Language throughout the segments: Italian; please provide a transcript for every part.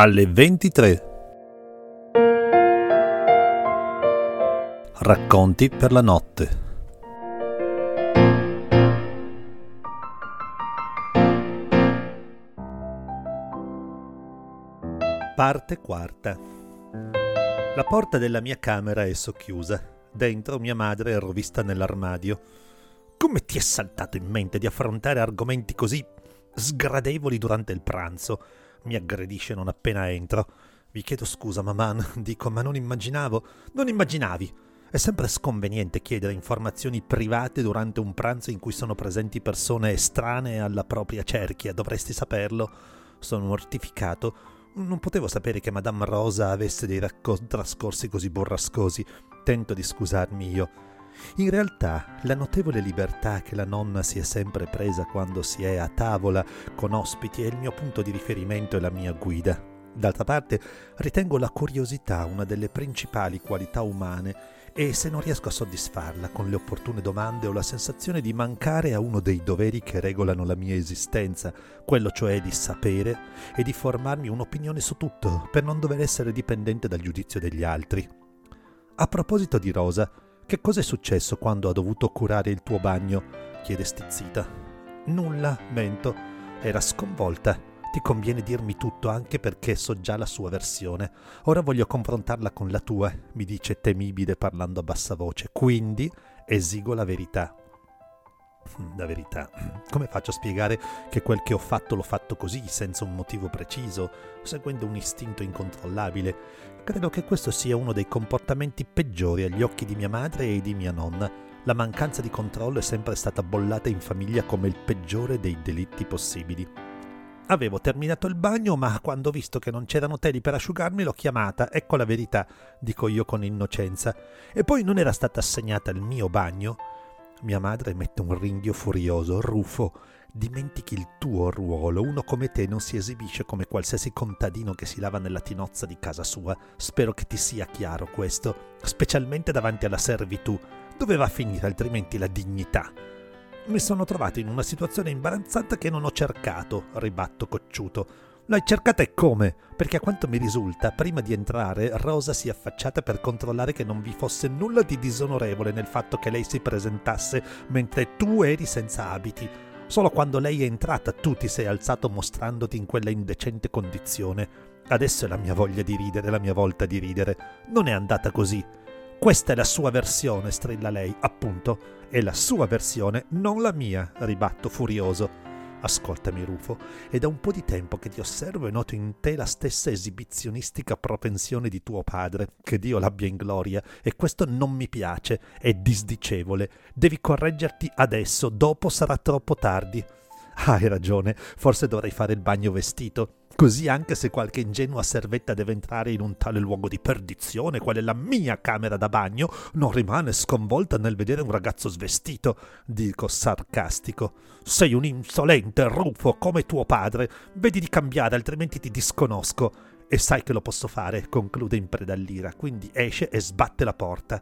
alle 23. Racconti per la notte. Parte quarta. La porta della mia camera è socchiusa. Dentro mia madre è rovista nell'armadio. Come ti è saltato in mente di affrontare argomenti così sgradevoli durante il pranzo? Mi aggredisce non appena entro. Vi chiedo scusa, Maman, dico, ma non immaginavo. Non immaginavi. È sempre sconveniente chiedere informazioni private durante un pranzo in cui sono presenti persone estranee alla propria cerchia, dovresti saperlo. Sono mortificato. Non potevo sapere che Madame Rosa avesse dei racco- trascorsi così burrascosi. Tento di scusarmi io. In realtà, la notevole libertà che la nonna si è sempre presa quando si è a tavola con ospiti è il mio punto di riferimento e la mia guida. D'altra parte, ritengo la curiosità una delle principali qualità umane e se non riesco a soddisfarla con le opportune domande ho la sensazione di mancare a uno dei doveri che regolano la mia esistenza, quello cioè di sapere e di formarmi un'opinione su tutto per non dover essere dipendente dal giudizio degli altri. A proposito di Rosa, che cosa è successo quando ha dovuto curare il tuo bagno? chiede stizzita. Nulla, mento. Era sconvolta. Ti conviene dirmi tutto anche perché so già la sua versione. Ora voglio confrontarla con la tua, mi dice temibile parlando a bassa voce. Quindi esigo la verità. La verità. Come faccio a spiegare che quel che ho fatto l'ho fatto così, senza un motivo preciso, seguendo un istinto incontrollabile? Credo che questo sia uno dei comportamenti peggiori agli occhi di mia madre e di mia nonna. La mancanza di controllo è sempre stata bollata in famiglia come il peggiore dei delitti possibili. Avevo terminato il bagno, ma quando ho visto che non c'erano teli per asciugarmi l'ho chiamata. Ecco la verità, dico io con innocenza. E poi non era stata assegnata il mio bagno. Mia madre mette un ringhio furioso. Rufo, dimentichi il tuo ruolo. Uno come te non si esibisce come qualsiasi contadino che si lava nella tinozza di casa sua. Spero che ti sia chiaro questo, specialmente davanti alla servitù. Doveva finire altrimenti la dignità. Mi sono trovato in una situazione imbarazzante che non ho cercato, ribatto cocciuto. L'hai cercata e come? Perché a quanto mi risulta, prima di entrare, Rosa si è affacciata per controllare che non vi fosse nulla di disonorevole nel fatto che lei si presentasse mentre tu eri senza abiti. Solo quando lei è entrata tu ti sei alzato mostrandoti in quella indecente condizione. Adesso è la mia voglia di ridere, la mia volta di ridere. Non è andata così. Questa è la sua versione, strilla lei, appunto. È la sua versione, non la mia, ribatto furioso. Ascoltami, Rufo, è da un po' di tempo che ti osservo e noto in te la stessa esibizionistica propensione di tuo padre, che Dio l'abbia in gloria, e questo non mi piace, è disdicevole. Devi correggerti adesso, dopo sarà troppo tardi. Ah, hai ragione, forse dovrei fare il bagno vestito. Così anche se qualche ingenua servetta deve entrare in un tale luogo di perdizione, qual è la mia camera da bagno, non rimane sconvolta nel vedere un ragazzo svestito, dico sarcastico. Sei un insolente, Rufo, come tuo padre. Vedi di cambiare, altrimenti ti disconosco. E sai che lo posso fare, conclude in preda all'ira, quindi esce e sbatte la porta.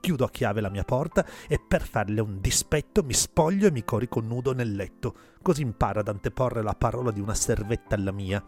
Chiudo a chiave la mia porta e per farle un dispetto mi spoglio e mi corico nudo nel letto, così impara ad anteporre la parola di una servetta alla mia.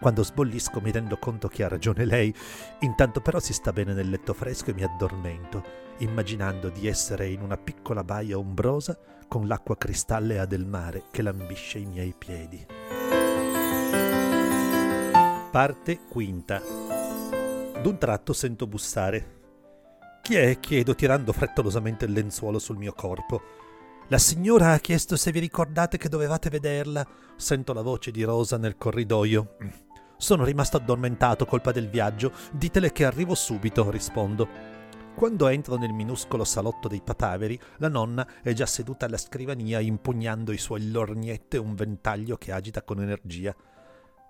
Quando sbollisco mi rendo conto che ha ragione lei, intanto però si sta bene nel letto fresco e mi addormento, immaginando di essere in una piccola baia ombrosa con l'acqua cristallea del mare che lambisce i miei piedi. Parte quinta. D'un tratto sento bussare. Chi è? chiedo tirando frettolosamente il lenzuolo sul mio corpo. La signora ha chiesto se vi ricordate che dovevate vederla. Sento la voce di Rosa nel corridoio. Sono rimasto addormentato, colpa del viaggio. Ditele che arrivo subito, rispondo. Quando entro nel minuscolo salotto dei pataveri, la nonna è già seduta alla scrivania impugnando i suoi lorgnette e un ventaglio che agita con energia.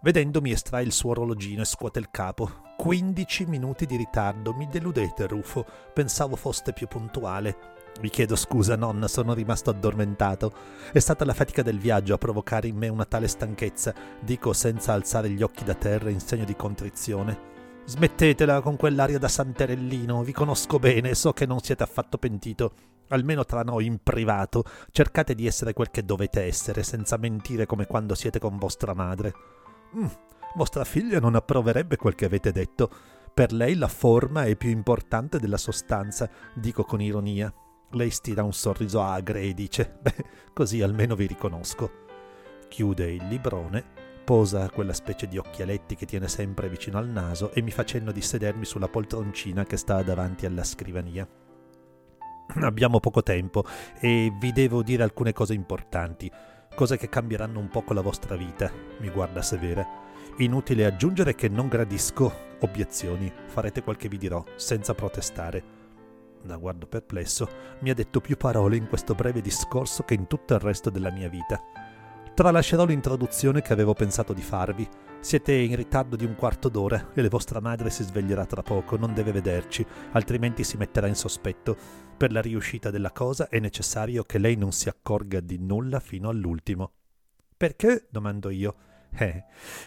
Vedendomi estrae il suo orologino e scuote il capo. 15 minuti di ritardo, mi deludete, Rufo. Pensavo foste più puntuale. Vi chiedo scusa, nonna, sono rimasto addormentato. È stata la fatica del viaggio a provocare in me una tale stanchezza, dico senza alzare gli occhi da terra in segno di contrizione. Smettetela con quell'aria da santerellino, vi conosco bene, so che non siete affatto pentito. Almeno tra noi in privato, cercate di essere quel che dovete essere, senza mentire come quando siete con vostra madre. Mm, Vostra figlia non approverebbe quel che avete detto. Per lei la forma è più importante della sostanza, dico con ironia. Lei stira un sorriso agre e dice: Beh, così almeno vi riconosco. Chiude il librone, posa quella specie di occhialetti che tiene sempre vicino al naso e mi fa cenno di sedermi sulla poltroncina che sta davanti alla scrivania. Abbiamo poco tempo e vi devo dire alcune cose importanti, cose che cambieranno un poco la vostra vita, mi guarda severa. Inutile aggiungere che non gradisco obiezioni, farete quel che vi dirò, senza protestare la guardo perplesso, mi ha detto più parole in questo breve discorso che in tutto il resto della mia vita. Tralascerò l'introduzione che avevo pensato di farvi. Siete in ritardo di un quarto d'ora e la vostra madre si sveglierà tra poco, non deve vederci, altrimenti si metterà in sospetto. Per la riuscita della cosa è necessario che lei non si accorga di nulla fino all'ultimo. Perché? domando io. Eh,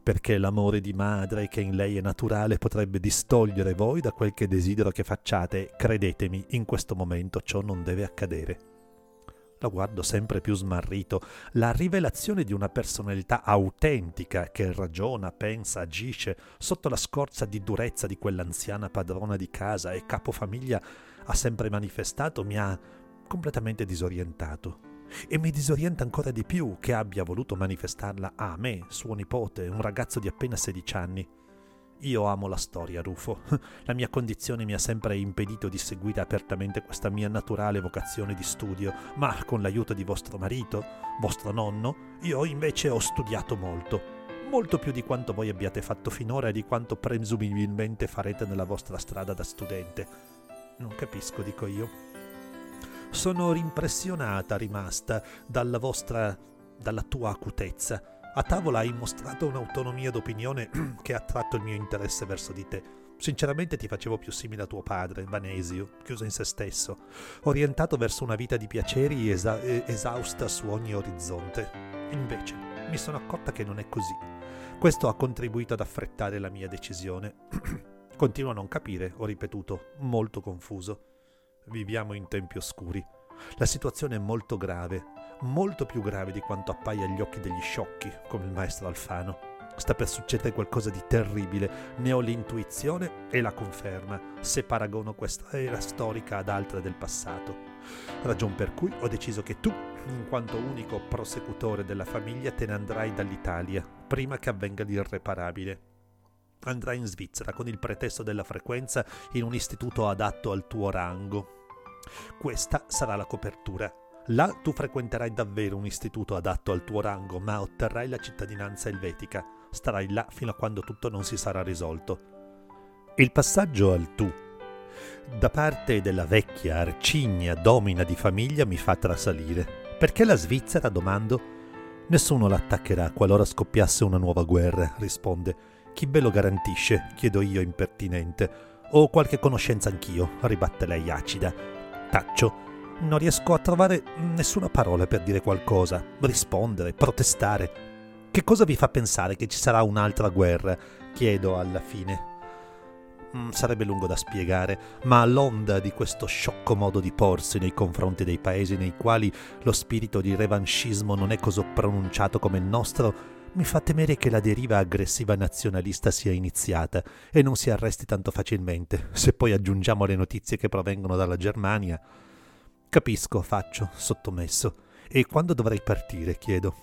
perché l'amore di madre che in lei è naturale potrebbe distogliere voi da quel che desidero che facciate. Credetemi, in questo momento ciò non deve accadere. La guardo sempre più smarrito. La rivelazione di una personalità autentica che ragiona, pensa, agisce sotto la scorza di durezza di quell'anziana padrona di casa e capofamiglia ha sempre manifestato mi ha completamente disorientato. E mi disorienta ancora di più che abbia voluto manifestarla a me, suo nipote, un ragazzo di appena 16 anni. Io amo la storia, Rufo. La mia condizione mi ha sempre impedito di seguire apertamente questa mia naturale vocazione di studio, ma con l'aiuto di vostro marito, vostro nonno, io invece ho studiato molto. Molto più di quanto voi abbiate fatto finora e di quanto presumibilmente farete nella vostra strada da studente. Non capisco, dico io. Sono rimpressionata rimasta dalla vostra, dalla tua acutezza. A tavola hai mostrato un'autonomia d'opinione che ha attratto il mio interesse verso di te. Sinceramente ti facevo più simile a tuo padre, Vanesio, chiuso in se stesso, orientato verso una vita di piaceri esa- esausta su ogni orizzonte. Invece, mi sono accorta che non è così. Questo ha contribuito ad affrettare la mia decisione. Continuo a non capire, ho ripetuto, molto confuso. Viviamo in tempi oscuri. La situazione è molto grave, molto più grave di quanto appaia agli occhi degli sciocchi, come il maestro Alfano. Sta per succedere qualcosa di terribile. Ne ho l'intuizione e la conferma, se paragono questa era storica ad altre del passato. Ragion per cui ho deciso che tu, in quanto unico prosecutore della famiglia, te ne andrai dall'Italia, prima che avvenga l'irreparabile. Andrai in Svizzera con il pretesto della frequenza in un istituto adatto al tuo rango, questa sarà la copertura. Là tu frequenterai davvero un istituto adatto al tuo rango, ma otterrai la cittadinanza elvetica. Starai là fino a quando tutto non si sarà risolto. Il passaggio al tu da parte della vecchia arcigna domina di famiglia mi fa trasalire. Perché la Svizzera, domando? Nessuno l'attaccherà qualora scoppiasse una nuova guerra, risponde. Chi ve lo garantisce? chiedo io impertinente. Ho qualche conoscenza anch'io, ribatte lei acida. Taccio. Non riesco a trovare nessuna parola per dire qualcosa, rispondere, protestare. Che cosa vi fa pensare che ci sarà un'altra guerra? Chiedo alla fine. Mm, sarebbe lungo da spiegare, ma all'onda di questo sciocco modo di porsi nei confronti dei paesi nei quali lo spirito di revanchismo non è così pronunciato come il nostro, mi fa temere che la deriva aggressiva nazionalista sia iniziata e non si arresti tanto facilmente, se poi aggiungiamo le notizie che provengono dalla Germania. Capisco, faccio, sottomesso. E quando dovrei partire, chiedo.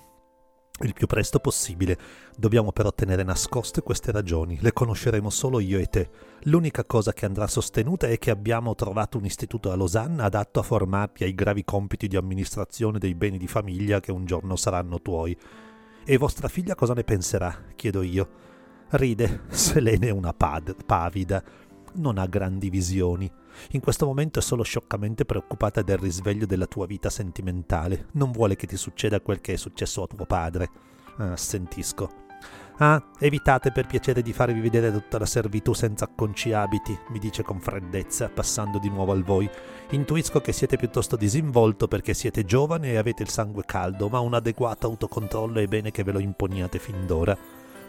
Il più presto possibile. Dobbiamo però tenere nascoste queste ragioni, le conosceremo solo io e te. L'unica cosa che andrà sostenuta è che abbiamo trovato un istituto a Losanna adatto a formarti ai gravi compiti di amministrazione dei beni di famiglia che un giorno saranno tuoi. E vostra figlia cosa ne penserà? chiedo io. Ride, Selene è una pad- pavida. Non ha grandi visioni. In questo momento è solo scioccamente preoccupata del risveglio della tua vita sentimentale. Non vuole che ti succeda quel che è successo a tuo padre. Ah, sentisco. Ah, evitate per piacere di farvi vedere tutta la servitù senza conciabiti, mi dice con freddezza, passando di nuovo al voi. Intuisco che siete piuttosto disinvolto perché siete giovane e avete il sangue caldo, ma un adeguato autocontrollo è bene che ve lo imponiate fin d'ora.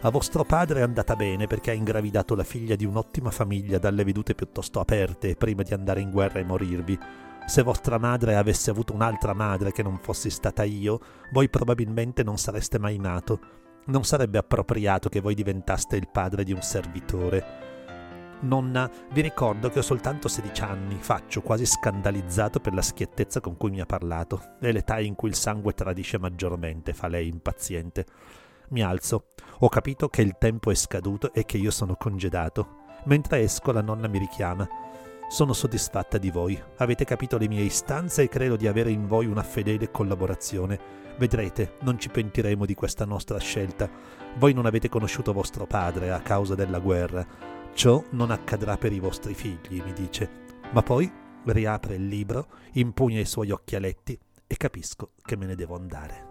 A vostro padre è andata bene perché ha ingravidato la figlia di un'ottima famiglia dalle vedute piuttosto aperte prima di andare in guerra e morirvi. Se vostra madre avesse avuto un'altra madre che non fossi stata io, voi probabilmente non sareste mai nato non sarebbe appropriato che voi diventaste il padre di un servitore. Nonna, vi ricordo che ho soltanto 16 anni, faccio quasi scandalizzato per la schiettezza con cui mi ha parlato. È l'età in cui il sangue tradisce maggiormente, fa lei impaziente. Mi alzo. Ho capito che il tempo è scaduto e che io sono congedato. Mentre esco la nonna mi richiama. Sono soddisfatta di voi, avete capito le mie istanze e credo di avere in voi una fedele collaborazione. Vedrete, non ci pentiremo di questa nostra scelta. Voi non avete conosciuto vostro padre a causa della guerra. Ciò non accadrà per i vostri figli, mi dice. Ma poi riapre il libro, impugna i suoi occhialetti e capisco che me ne devo andare.